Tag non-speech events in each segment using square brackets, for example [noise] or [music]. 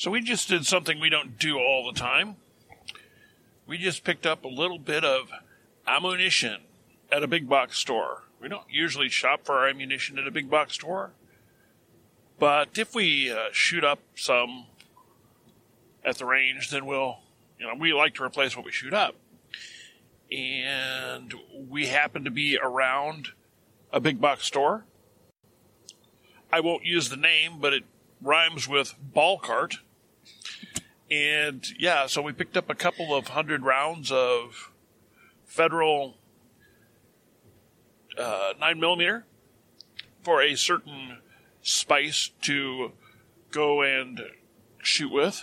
So we just did something we don't do all the time. We just picked up a little bit of ammunition at a big box store. We don't usually shop for our ammunition at a big box store. But if we uh, shoot up some at the range, then we'll, you know, we like to replace what we shoot up. And we happen to be around a big box store. I won't use the name, but it rhymes with ball cart. And yeah, so we picked up a couple of hundred rounds of federal uh, 9 millimeter for a certain spice to go and shoot with.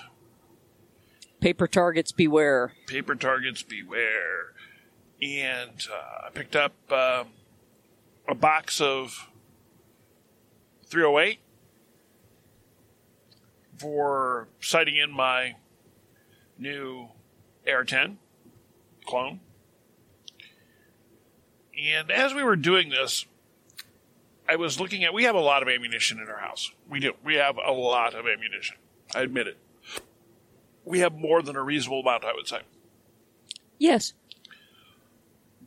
Paper targets beware. Paper targets beware. And uh, I picked up uh, a box of 308 for sighting in my new AR-10 clone. And as we were doing this, I was looking at. We have a lot of ammunition in our house. We do. We have a lot of ammunition. I admit it. We have more than a reasonable amount, I would say. Yes.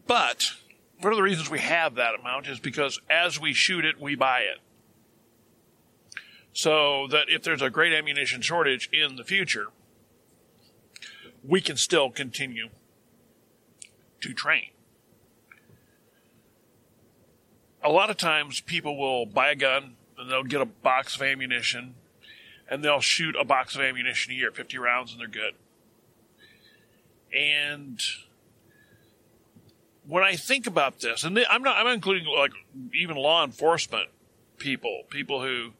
But one of the reasons we have that amount is because as we shoot it, we buy it. So that if there's a great ammunition shortage in the future, we can still continue to train. A lot of times people will buy a gun and they'll get a box of ammunition and they'll shoot a box of ammunition a year, 50 rounds, and they're good. And when I think about this, and I'm not, I'm including like even law enforcement people, people who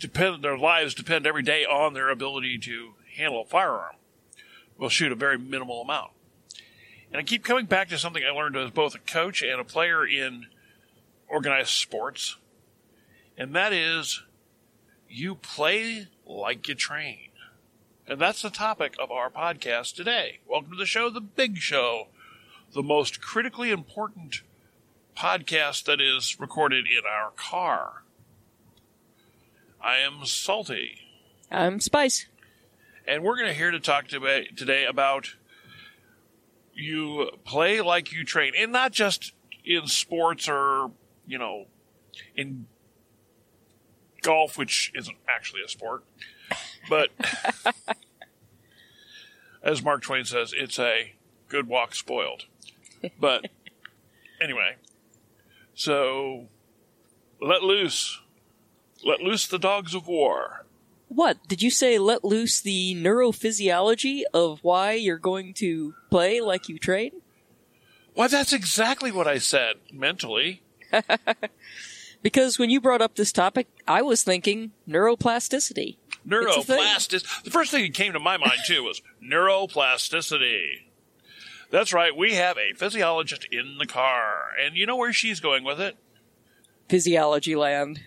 depend, their lives depend every day on their ability to handle a firearm, will shoot a very minimal amount. And I keep coming back to something I learned as both a coach and a player in organized sports, and that is you play like you train. And that's the topic of our podcast today. Welcome to the show, The Big Show, the most critically important podcast that is recorded in our car. I am Salty. I'm Spice. And we're going to hear to talk to today about you play like you train, and not just in sports or you know in golf, which isn't actually a sport, but [laughs] as Mark Twain says, it's a good walk spoiled. But [laughs] anyway, so let loose, let loose the dogs of war. What? Did you say let loose the neurophysiology of why you're going to play like you train? Why, that's exactly what I said mentally. [laughs] because when you brought up this topic, I was thinking neuroplasticity. Neuroplasticity. The first thing that came to my mind, too, was [laughs] neuroplasticity. That's right. We have a physiologist in the car. And you know where she's going with it? Physiology land.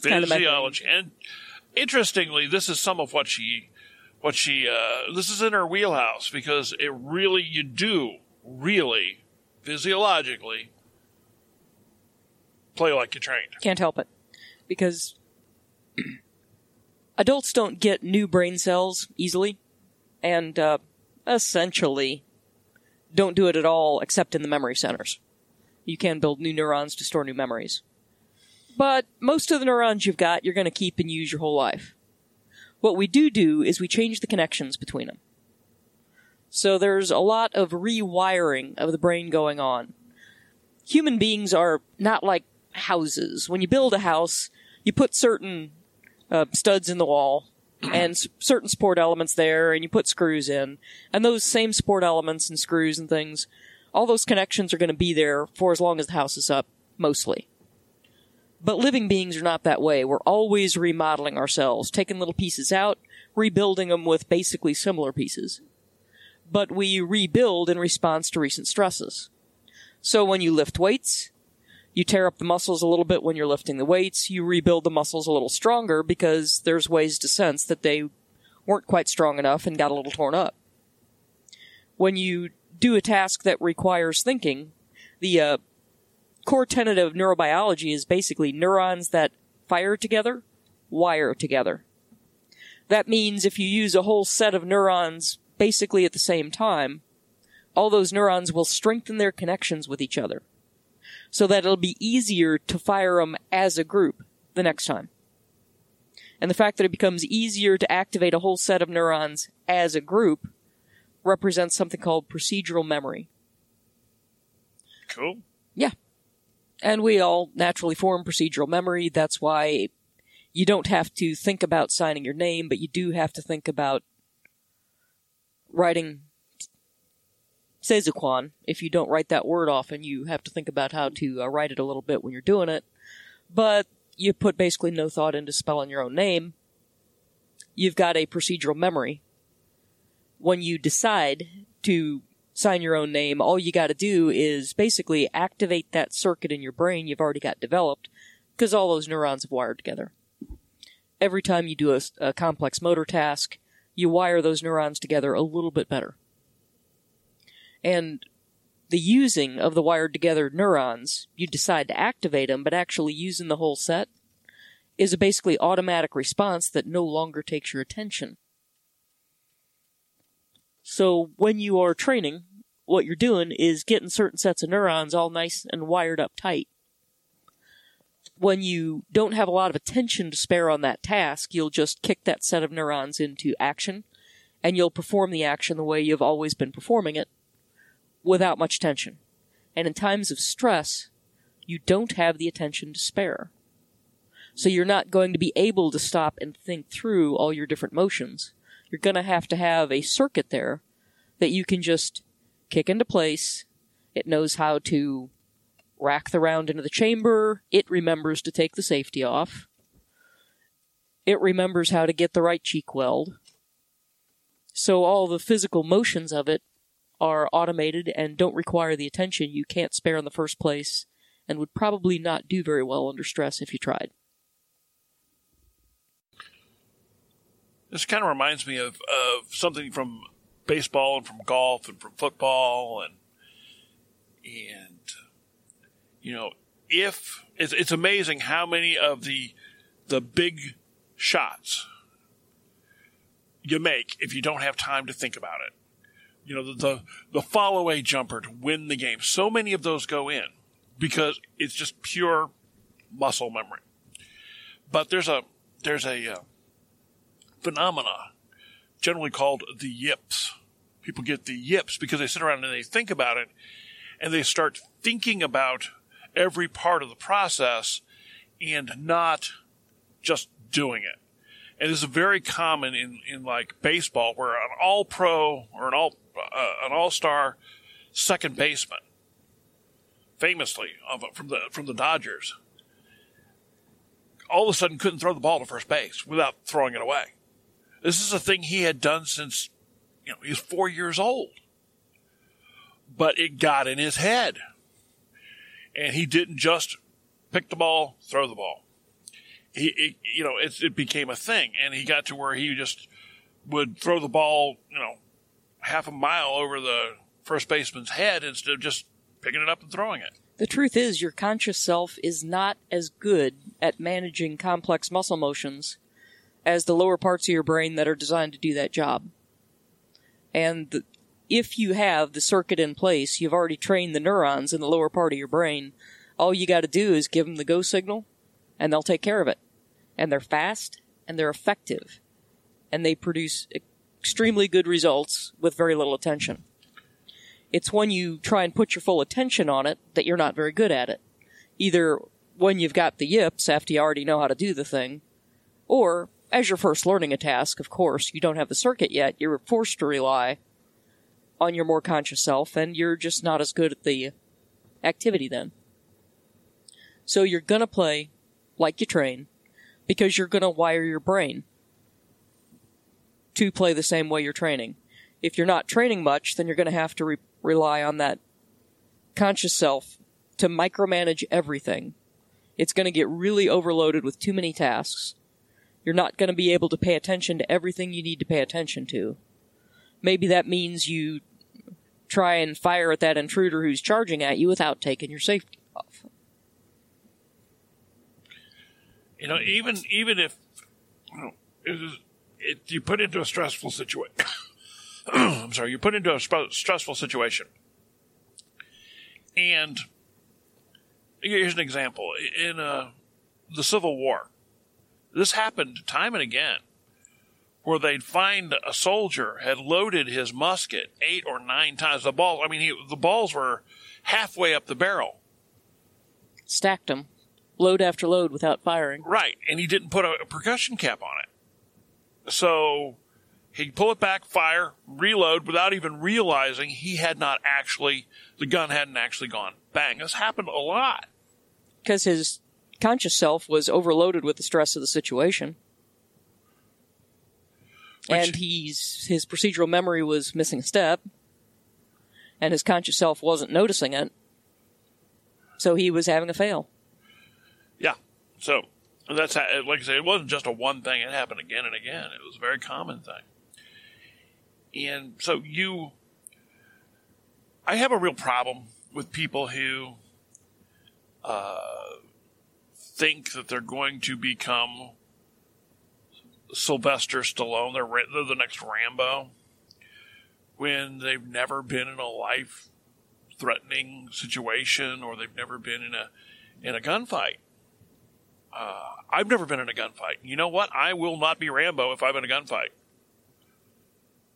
Physiology. And interestingly, this is some of what she, what she, uh, this is in her wheelhouse because it really, you do really physiologically play like you trained. Can't help it. Because [clears throat] adults don't get new brain cells easily, and uh, essentially don't do it at all except in the memory centers. You can build new neurons to store new memories. But most of the neurons you've got, you're going to keep and use your whole life. What we do do is we change the connections between them. So there's a lot of rewiring of the brain going on. Human beings are not like houses. When you build a house, you put certain uh, studs in the wall [clears throat] and s- certain support elements there, and you put screws in. And those same support elements and screws and things, all those connections are going to be there for as long as the house is up, mostly. But living beings are not that way. We're always remodeling ourselves, taking little pieces out, rebuilding them with basically similar pieces. But we rebuild in response to recent stresses. So when you lift weights, you tear up the muscles a little bit when you're lifting the weights, you rebuild the muscles a little stronger because there's ways to sense that they weren't quite strong enough and got a little torn up. When you do a task that requires thinking, the uh, core tenet of neurobiology is basically neurons that fire together, wire together. That means if you use a whole set of neurons basically at the same time, all those neurons will strengthen their connections with each other. So that it'll be easier to fire them as a group the next time. And the fact that it becomes easier to activate a whole set of neurons as a group represents something called procedural memory. Cool. Yeah. And we all naturally form procedural memory. That's why you don't have to think about signing your name, but you do have to think about writing Seizuquan. If you don't write that word often, you have to think about how to uh, write it a little bit when you're doing it. But you put basically no thought into spelling your own name. You've got a procedural memory. When you decide to sign your own name, all you got to do is basically activate that circuit in your brain you've already got developed, because all those neurons have wired together. Every time you do a, a, complex motor task, you wire those neurons together a little bit better. And the using of the wired together neurons, you decide to activate them, but actually using the whole set is a basically automatic response that no longer takes your attention. So when you are training, what you're doing is getting certain sets of neurons all nice and wired up tight. When you don't have a lot of attention to spare on that task, you'll just kick that set of neurons into action, and you'll perform the action the way you've always been performing it, without much tension. And in times of stress, you don't have the attention to spare. So you're not going to be able to stop and think through all your different motions you're going to have to have a circuit there that you can just kick into place. It knows how to rack the round into the chamber. It remembers to take the safety off. It remembers how to get the right cheek weld. So all the physical motions of it are automated and don't require the attention you can't spare in the first place and would probably not do very well under stress if you tried. This kind of reminds me of, of something from baseball and from golf and from football and and you know if it's, it's amazing how many of the the big shots you make if you don't have time to think about it. You know the the, the fall away jumper to win the game. So many of those go in because it's just pure muscle memory. But there's a there's a uh, phenomena, generally called the yips. People get the yips because they sit around and they think about it and they start thinking about every part of the process and not just doing it. And this is very common in, in like baseball where an all pro or an all, uh, an all star second baseman, famously from the, from the Dodgers, all of a sudden couldn't throw the ball to first base without throwing it away. This is a thing he had done since, you know, he was four years old. But it got in his head. And he didn't just pick the ball, throw the ball. He, it, you know, it, it became a thing. And he got to where he just would throw the ball, you know, half a mile over the first baseman's head instead of just picking it up and throwing it. The truth is, your conscious self is not as good at managing complex muscle motions as the lower parts of your brain that are designed to do that job. And the, if you have the circuit in place, you've already trained the neurons in the lower part of your brain. All you got to do is give them the go signal, and they'll take care of it. And they're fast and they're effective, and they produce extremely good results with very little attention. It's when you try and put your full attention on it that you're not very good at it. Either when you've got the yips after you already know how to do the thing, or as you're first learning a task, of course, you don't have the circuit yet. You're forced to rely on your more conscious self, and you're just not as good at the activity then. So you're gonna play like you train because you're gonna wire your brain to play the same way you're training. If you're not training much, then you're gonna have to re- rely on that conscious self to micromanage everything. It's gonna get really overloaded with too many tasks you're not going to be able to pay attention to everything you need to pay attention to. Maybe that means you try and fire at that intruder who's charging at you without taking your safety off. You know, even even if you know, it, you put into a stressful situation. [coughs] I'm sorry, you put into a sp- stressful situation. And here's an example. In uh, the Civil War, this happened time and again, where they'd find a soldier had loaded his musket eight or nine times. The balls, I mean, he, the balls were halfway up the barrel. Stacked them, load after load without firing. Right, and he didn't put a, a percussion cap on it. So he'd pull it back, fire, reload without even realizing he had not actually, the gun hadn't actually gone bang. This happened a lot. Because his conscious self was overloaded with the stress of the situation. Which- and he's his procedural memory was missing a step, and his conscious self wasn't noticing it. So he was having a fail. Yeah. So that's how, like I said, it wasn't just a one thing. It happened again and again. It was a very common thing. And so you, I have a real problem with people who uh, think that they're going to become Sylvester Stallone. They're, they're the next Rambo when they've never been in a life threatening situation or they've never been in a in a gunfight. Uh, I've never been in a gunfight. You know what? I will not be Rambo if I'm in a gunfight.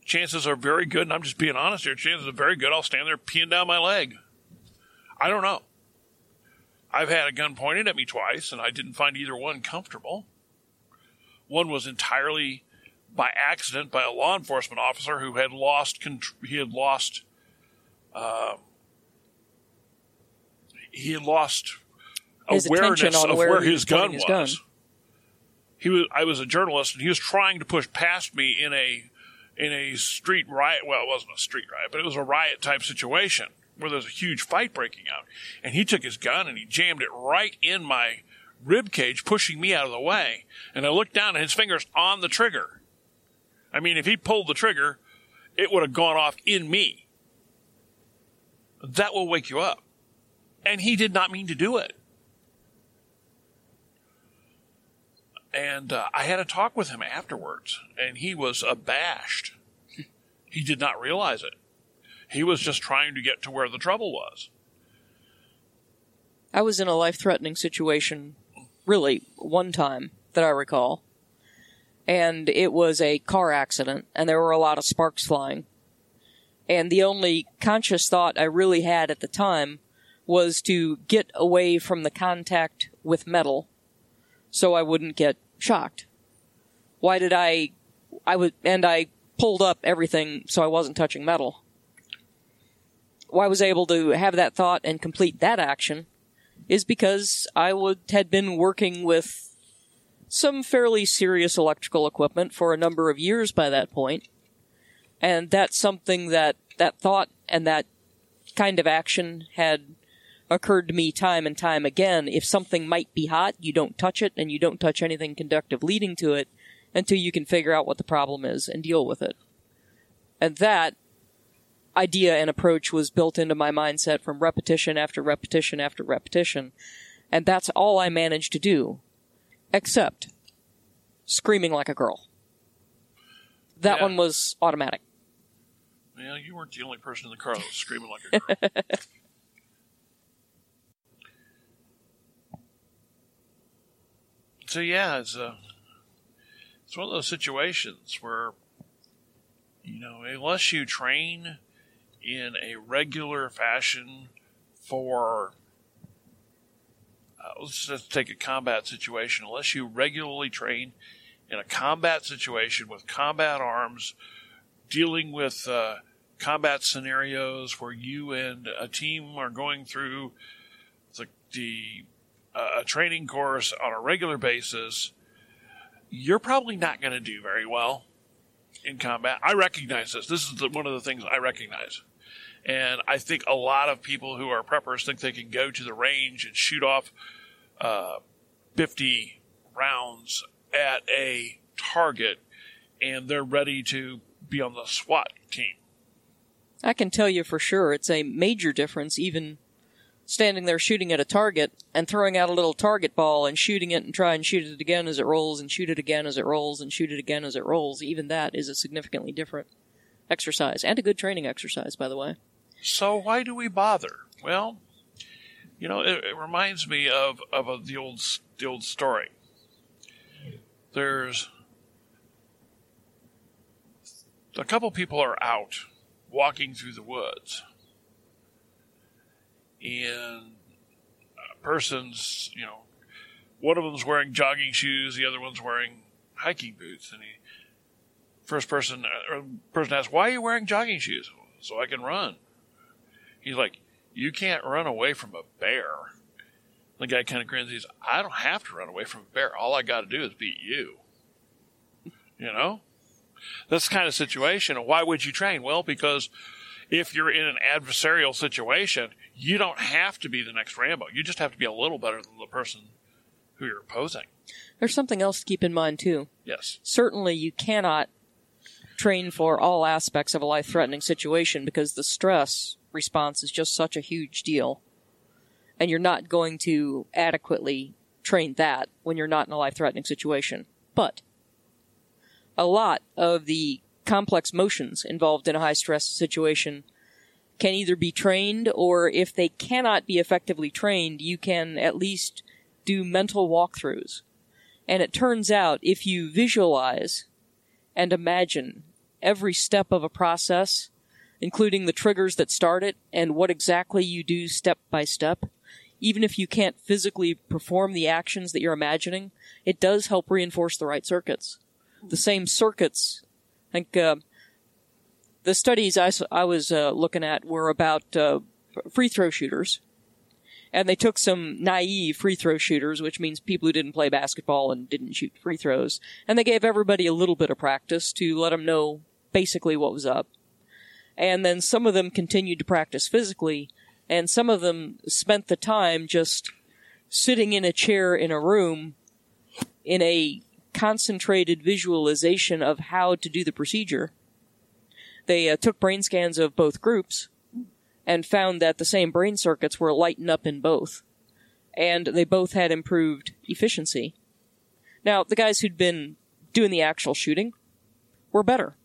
Chances are very good, and I'm just being honest here. Chances are very good. I'll stand there peeing down my leg. I don't know. I've had a gun pointed at me twice, and I didn't find either one comfortable. One was entirely by accident by a law enforcement officer who had lost he had lost um, he had lost His awareness of where where his gun pointing was. his gun. He was I was a journalist and he was trying to push past me in a in a street riot well it wasn't a street riot, but it was a riot type situation where there's a huge fight breaking out. And he took his gun and he jammed it right in my rib cage, pushing me out of the way. And I looked down and his fingers on the trigger. I mean, if he pulled the trigger, it would have gone off in me. That will wake you up. And he did not mean to do it. And uh, I had a talk with him afterwards, and he was abashed. He did not realize it. He was just trying to get to where the trouble was. I was in a life threatening situation, really, one time that I recall. And it was a car accident, and there were a lot of sparks flying. And the only conscious thought I really had at the time was to get away from the contact with metal so I wouldn't get shocked. Why did I, I would, and I pulled up everything so I wasn't touching metal. Why I was able to have that thought and complete that action is because I would had been working with some fairly serious electrical equipment for a number of years by that point, and that's something that that thought and that kind of action had occurred to me time and time again. If something might be hot, you don't touch it, and you don't touch anything conductive leading to it until you can figure out what the problem is and deal with it. And that idea and approach was built into my mindset from repetition after repetition after repetition. And that's all I managed to do. Except screaming like a girl. That Yeah. one was automatic. Well, you weren't the only person in the car that was screaming like a [laughs] girl. so yeah, it's a it's one of those situations where you know unless you train in a regular fashion for uh, let's just take a combat situation unless you regularly train in a combat situation with combat arms dealing with uh, combat scenarios where you and a team are going through the, the uh, a training course on a regular basis, you're probably not going to do very well in combat. I recognize this. This is the, one of the things I recognize. And I think a lot of people who are preppers think they can go to the range and shoot off uh, 50 rounds at a target and they're ready to be on the SWAT team. I can tell you for sure it's a major difference even standing there shooting at a target and throwing out a little target ball and shooting it and try and shoot it again as it rolls and shoot it again as it rolls and shoot it again as it rolls, even that is a significantly different exercise and a good training exercise, by the way. So why do we bother? Well, you know, it, it reminds me of of the old the old story. There's a couple people are out walking through the woods, and a person's, you know, one of them's wearing jogging shoes, the other one's wearing hiking boots, and he first person uh, or person asks, "Why are you wearing jogging shoes?" So I can run. He's like, "You can't run away from a bear." The guy kind of grins. He's, "I don't have to run away from a bear. All I got to do is beat you." You know, this kind of situation. Why would you train? Well, because if you're in an adversarial situation, you don't have to be the next Rambo. You just have to be a little better than the person who you're opposing. There's something else to keep in mind too. Yes. Certainly, you cannot train for all aspects of a life threatening situation because the stress response is just such a huge deal. And you're not going to adequately train that when you're not in a life threatening situation. But a lot of the complex motions involved in a high stress situation can either be trained or if they cannot be effectively trained, you can at least do mental walkthroughs. And it turns out if you visualize and imagine every step of a process, including the triggers that start it and what exactly you do step by step, even if you can't physically perform the actions that you're imagining, it does help reinforce the right circuits the same circuits. I think uh, the studies I, I was uh, looking at were about uh, free throw shooters. And they took some naive free throw shooters, which means people who didn't play basketball and didn't shoot free throws. And they gave everybody a little bit of practice to let them know basically what was up. And then some of them continued to practice physically, and some of them spent the time just sitting in a chair in a room in a concentrated visualization of how to do the procedure. They uh, took brain scans of both groups and found that the same brain circuits were lighting up in both. And they both had improved efficiency. Now, the guys who'd been doing the actual shooting were better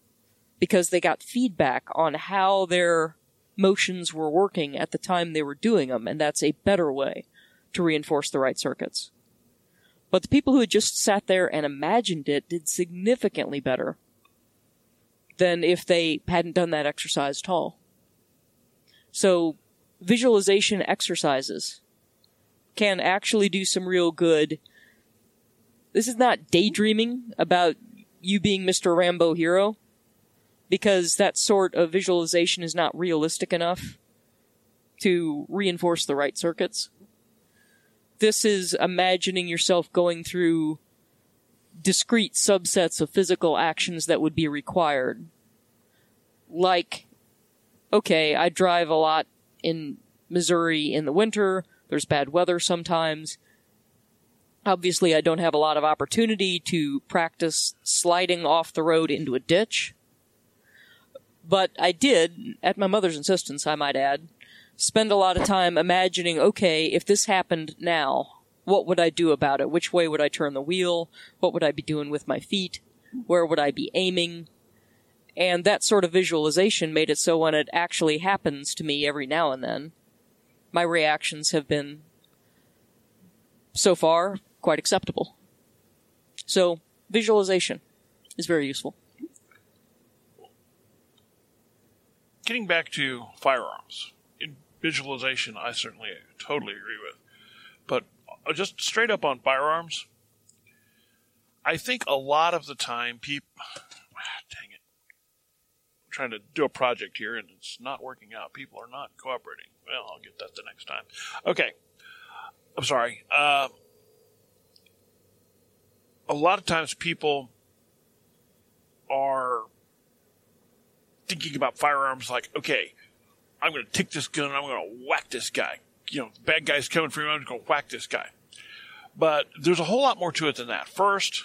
because they got feedback on how their motions were working at the time they were doing them, and that's a better way to reinforce the right circuits. But the people who had just sat there and imagined it did significantly better than if they hadn't done that exercise at all. So, visualization exercises can actually do some real good. This is not daydreaming about you being Mr. Rambo hero, because that sort of visualization is not realistic enough to reinforce the right circuits this is imagining yourself going through discrete subsets of physical actions that would be required. Like, okay, I drive a lot in Missouri in the winter. There's bad weather sometimes. Obviously, I don't have a lot of opportunity to practice sliding off the road into a ditch. But I did, at my mother's insistence, I might add, spend a lot of time imagining, okay, if this happened now, what would I do about it? Which way would I turn the wheel? What would I be doing with my feet? Where would I be aiming? And that sort of visualization made it so when it actually happens to me every now and then, my reactions have been, so far, quite acceptable. So, visualization is very useful. Getting back to firearms in visualization, I certainly totally agree with. But uh, just straight up on firearms, I think a lot of the time people, [sighs] dang it, I'm trying to do a project here and it's not working out. People are not cooperating. Well, I'll get that the next time. Okay. I'm sorry. Uh, a lot of times people are thinking about firearms like, okay, I'm going to take this gun and I'm going to whack this guy. You know, bad guy's coming for me. I'm going to whack this guy. But there's a whole lot more to it than that. First,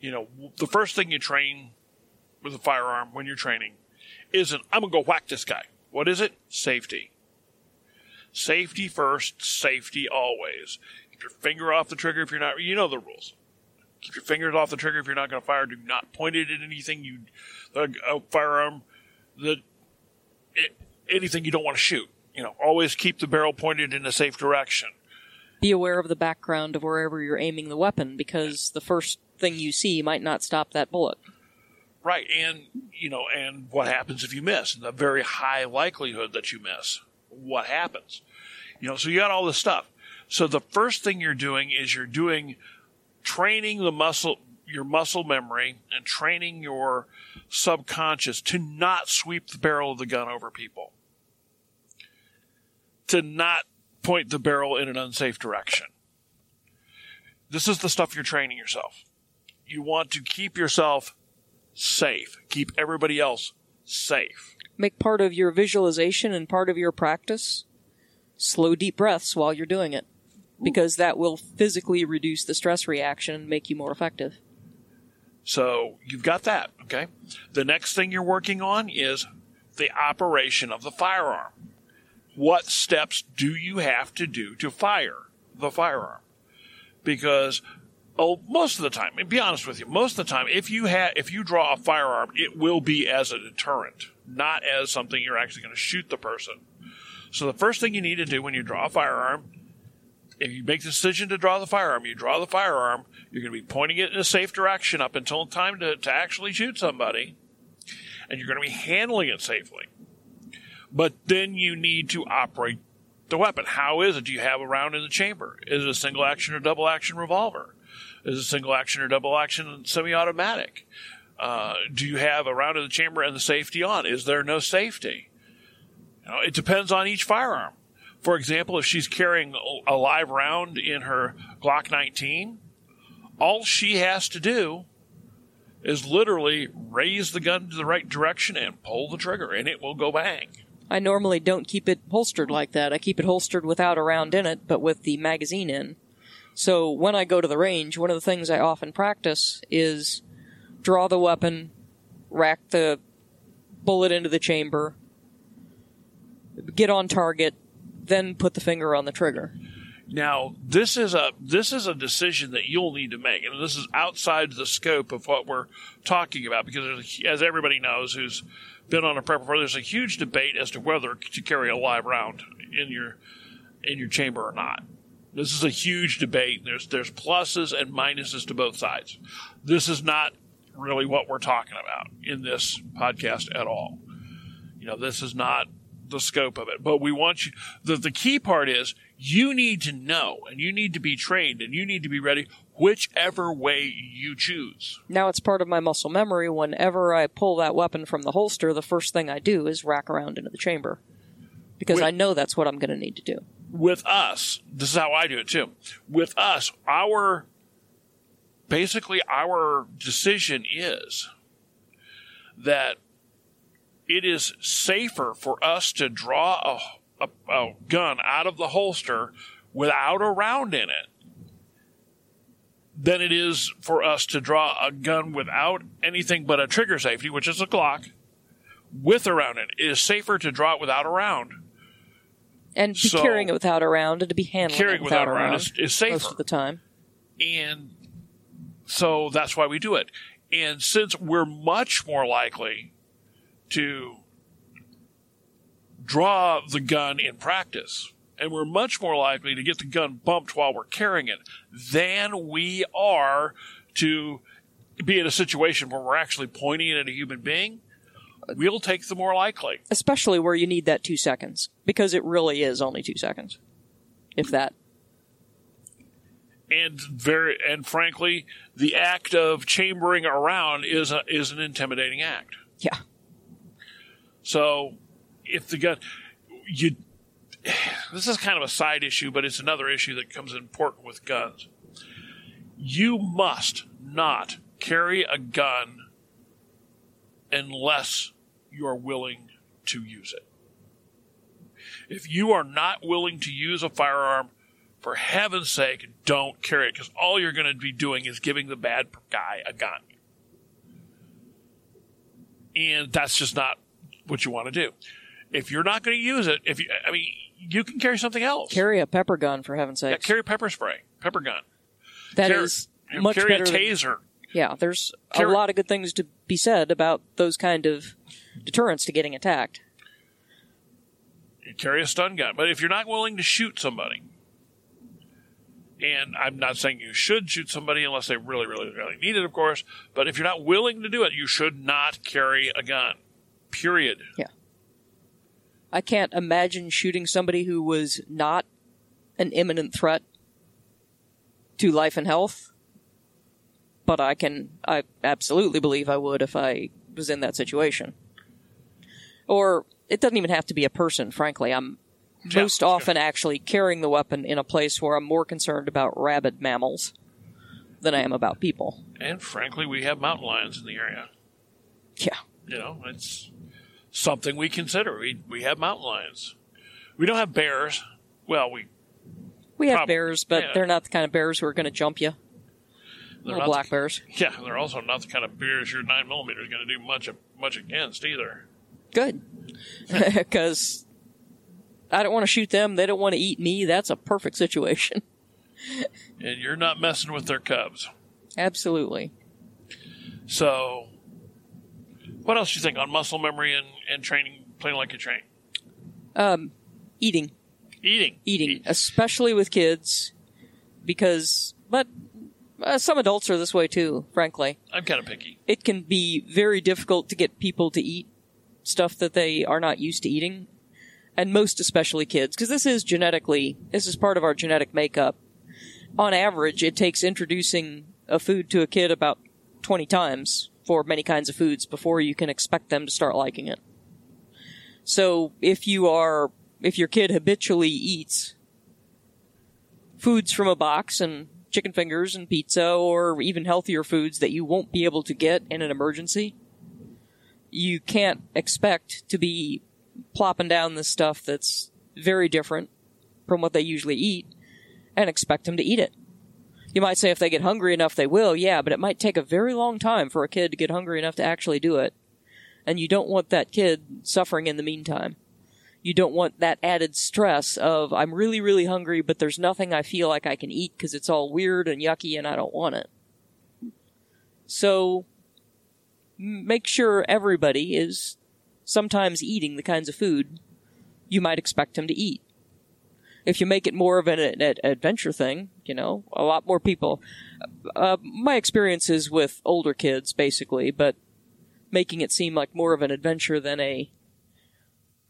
you know, the first thing you train with a firearm when you're training isn't, I'm going to go whack this guy. What is it? Safety. Safety first, safety always. Keep your finger off the trigger if you're not, you know the rules. Keep your fingers off the trigger if you're not going to fire. Do not point it at anything you, a, a firearm that, it, anything you don't want to shoot. You know, always keep the barrel pointed in a safe direction. Be aware of the background of wherever you're aiming the weapon because the first thing you see might not stop that bullet. Right, and you know, and what happens if you miss? The very high likelihood that you miss. What happens? You know, so you got all this stuff. So the first thing you're doing is you're doing training the muscle, your muscle memory, and training your subconscious to not sweep the barrel of the gun over people, to not point the barrel in an unsafe direction. This is the stuff you're training yourself. You want to keep yourself safe. Keep everybody else safe. Make part of your visualization and part of your practice slow deep breaths while you're doing it because that will physically reduce the stress reaction and make you more effective. So you've got that, okay? The next thing you're working on is the operation of the firearm. What steps do you have to do to fire the firearm? Because oh, most of the time, be honest with you, most of the time, if you have, if you draw a firearm, it will be as a deterrent, not as something you're actually going to shoot the person. So the first thing you need to do when you draw a firearm, if you make the decision to draw the firearm, you draw the firearm, you're going to be pointing it in a safe direction up until time to, to actually shoot somebody, and you're going to be handling it safely. But then you need to operate the weapon. How is it? Do you have a round in the chamber? Is it a single action or double action revolver? Is it a single action or double action semi automatic? Uh, do you have a round in the chamber and the safety on? Is there no safety? You know, it depends on each firearm. For example, if she's carrying a live round in her Glock 19, all she has to do is literally raise the gun to the right direction and pull the trigger, and it will go bang. I normally don't keep it holstered like that. I keep it holstered without a round in it, but with the magazine in. So when I go to the range, one of the things I often practice is draw the weapon, rack the bullet into the chamber, get on target, then put the finger on the trigger. Now, this is a this is a decision that you'll need to make, and this is outside the scope of what we're talking about because, as everybody knows, who's been on a prep before, there's a huge debate as to whether to carry a live round in your in your chamber or not. This is a huge debate. There's there's pluses and minuses to both sides. This is not really what we're talking about in this podcast at all. You know, this is not the scope of it. But we want you the the key part is you need to know and you need to be trained and you need to be ready whichever way you choose. Now it's part of my muscle memory. Whenever I pull that weapon from the holster, the first thing I do is rack around into the chamber. Because With- I know that's what I'm going to need to do. with us, this is how I do it too. With us, our basically our decision is that it is safer for us to draw a, a, a gun out of the holster without a round in it than it is for us to draw a gun without anything but a trigger safety, which is a Glock, with a round in it. It is safer to draw it without a round And be So- carrying it without a round and to be handling Carrying it without, without a round is- is safer. most of the time. And so that's why we do it. And since we're much more likely to draw the gun in practice, and we're much more likely to get the gun bumped while we're carrying it than we are to be in a situation where we're actually pointing it at a human being, we'll take the more likely. Especially where you need that two seconds. Because it really is only two seconds. If that. and very and frankly, the act of chambering around is a, is an intimidating act. Yeah. So, if the gun, you, [sighs] this is kind of a side issue, but it's another issue that comes important with guns. You must not carry a gun unless you're willing to use it. If you are not willing to use a firearm, for heaven's sake, don't carry it because all you're going to be doing is giving the bad guy a gun. And that's just not what you want to do. If you're not going to use it, if you, I mean, you can carry something else. Carry a pepper gun, for heaven's yeah, sake. carry pepper spray, pepper gun. That carry, is much carry better. a than- taser. yeah, there's Carry- a lot of good things to be said about those kind of deterrents to getting attacked. You carry a stun gun. But if you're not willing to shoot somebody, and I'm not saying you should shoot somebody unless they really, really, really need it, of course. But if you're not willing to do it, you should not carry a gun. Period. Yeah. I can't imagine shooting somebody who was not an imminent threat to life and health. But I can, I absolutely believe I would if I was in that situation. Or it doesn't even have to be a person, frankly. I'm Yeah, most sure. often actually carrying the weapon in a place where I'm more concerned about rabid mammals than I am about people. And frankly, we have mountain lions in the area. Yeah. You know, it's something we consider. We we have mountain lions. We don't have bears. Well, we We have Prob- bears, but yeah. they're not the kind of bears who are going to jump you. they're Little not black the, bears. Yeah, they're also not the kind of bears your nine millimeter is going to do much much against either. Good. [laughs] Because I don't want to shoot them. They don't want to eat me. That's a perfect situation. [laughs] And you're not messing with their cubs. Absolutely. So, what else do you think on muscle memory and, and training, playing like you train? Um, eating. Eating. Eating. Eat. Especially with kids. Because, but uh, some adults are this way too, frankly. I'm kind of picky. It can be very difficult to get people to eat stuff that they are not used to eating. And most especially kids, because this is genetically, this is part of our genetic makeup. On average, it takes introducing a food to a kid about 20 times for many kinds of foods before you can expect them to start liking it. So if you are, if your kid habitually eats foods from a box and chicken fingers and pizza or even healthier foods that you won't be able to get in an emergency, you can't expect to be plopping down this stuff that's very different from what they usually eat and expect them to eat it. You might say if they get hungry enough, they will, yeah, but it might take a very long time for a kid to get hungry enough to actually do it. And you don't want that kid suffering in the meantime. You don't want that added stress of, I'm really, really hungry, but there's nothing I feel like I can eat because it's all weird and yucky and I don't want it. So, make sure everybody is sometimes eating the kinds of food you might expect them to eat. If you make it more of an, an, adventure thing, you know, a lot more people. Uh, my experience is with older kids, basically, but making it seem like more of an adventure than a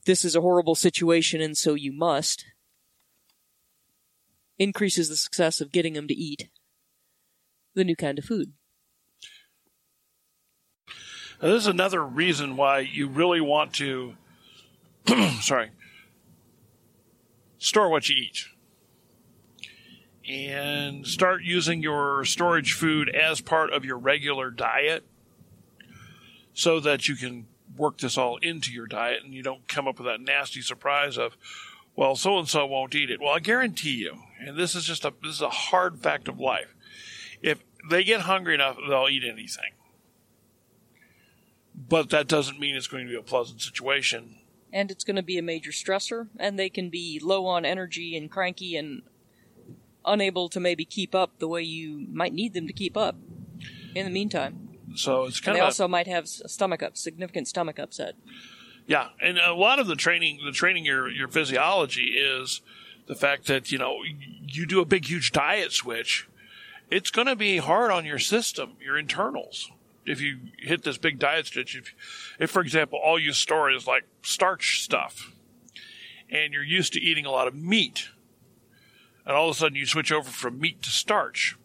this is a horrible situation and so you must increases the success of getting them to eat the new kind of food. Now, this is another reason why you really want to, [clears throat] sorry, store what you eat. And start using your storage food as part of your regular diet so that you can work this all into your diet and you don't come up with that nasty surprise of, well, so and so won't eat it. Well, I guarantee you, and this is just a this is a hard fact of life. If they get hungry enough, they'll eat anything but that doesn't mean it's going to be a pleasant situation. And it's going to be a major stressor, and they can be low on energy and cranky and unable to maybe keep up the way you might need them to keep up in the meantime. So it's And kind they of a- also might have stomach up, significant stomach upset. yeah, and a lot of the training, the training your your physiology is the fact that you know you do a big huge diet switch. It's going to be hard on your system, your internals. If you hit this big diet switch, if, if for example all you store is like starch stuff, and you're used to eating a lot of meat, and all of a sudden you switch over from meat to starch.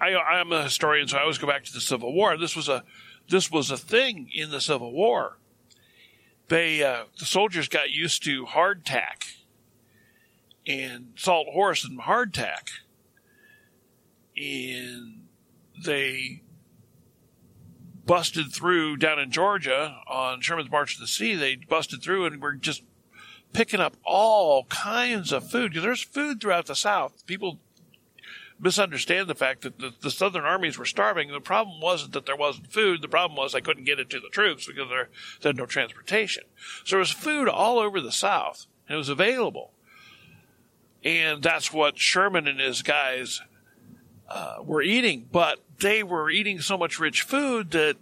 I, I'm a historian, so I always go back to the Civil War. This was a this was a thing in the Civil War. They uh, the soldiers got used to hardtack and salt horse and hardtack, and they busted through down in Georgia on Sherman's March to the Sea. They busted through and were just picking up all kinds of food there's food throughout the South. People misunderstand the fact that the, the southern armies were starving. The problem wasn't that there wasn't food. The problem was they couldn't get it to the troops because there, they had no transportation. So there was food all over the South, and it was available. And that's what Sherman and his guys uh, were eating. But they were eating so much rich food that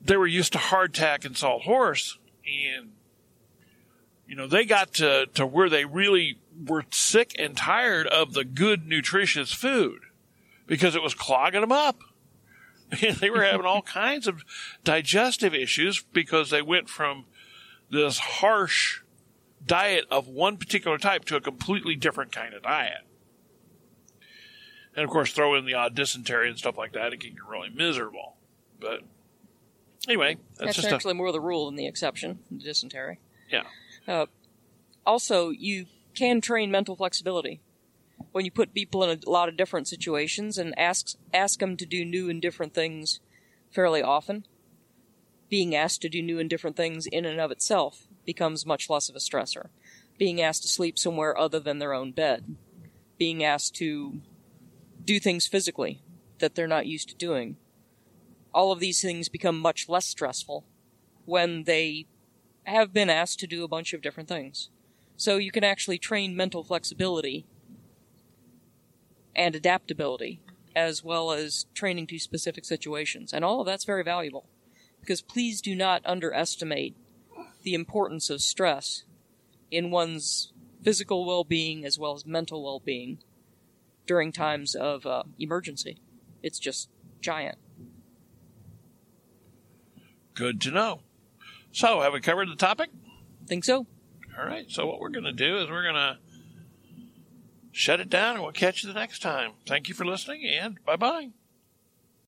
they were used to hardtack and salt horse. And, you know, they got to, to where they really were sick and tired of the good, nutritious food because it was clogging them up. [laughs] They were having all [laughs] kinds of digestive issues because they went from this harsh diet of one particular type to a completely different kind of diet. And of course, throw in the odd dysentery and stuff like that, it can get really miserable. But anyway, that's, That's just actually more the rule than the exception, the dysentery. yeah. Uh, also, you can train mental flexibility. When you put people in a lot of different situations and ask ask them to do new and different things fairly often, being asked to do new and different things in and of itself becomes much less of a stressor. Being asked to sleep somewhere other than their own bed, being asked to do things physically that they're not used to doing. All of these things become much less stressful when they have been asked to do a bunch of different things. So you can actually train mental flexibility and adaptability as well as training to specific situations. And all of that's very valuable. Because please do not underestimate the importance of stress in one's physical well being as well as mental well being during times of uh, emergency. It's just giant. Good to know. So, have we covered the topic? Think so? All right. So, what we're going to do is we're going to shut it down and we'll catch you the next time. Thank you for listening and bye bye.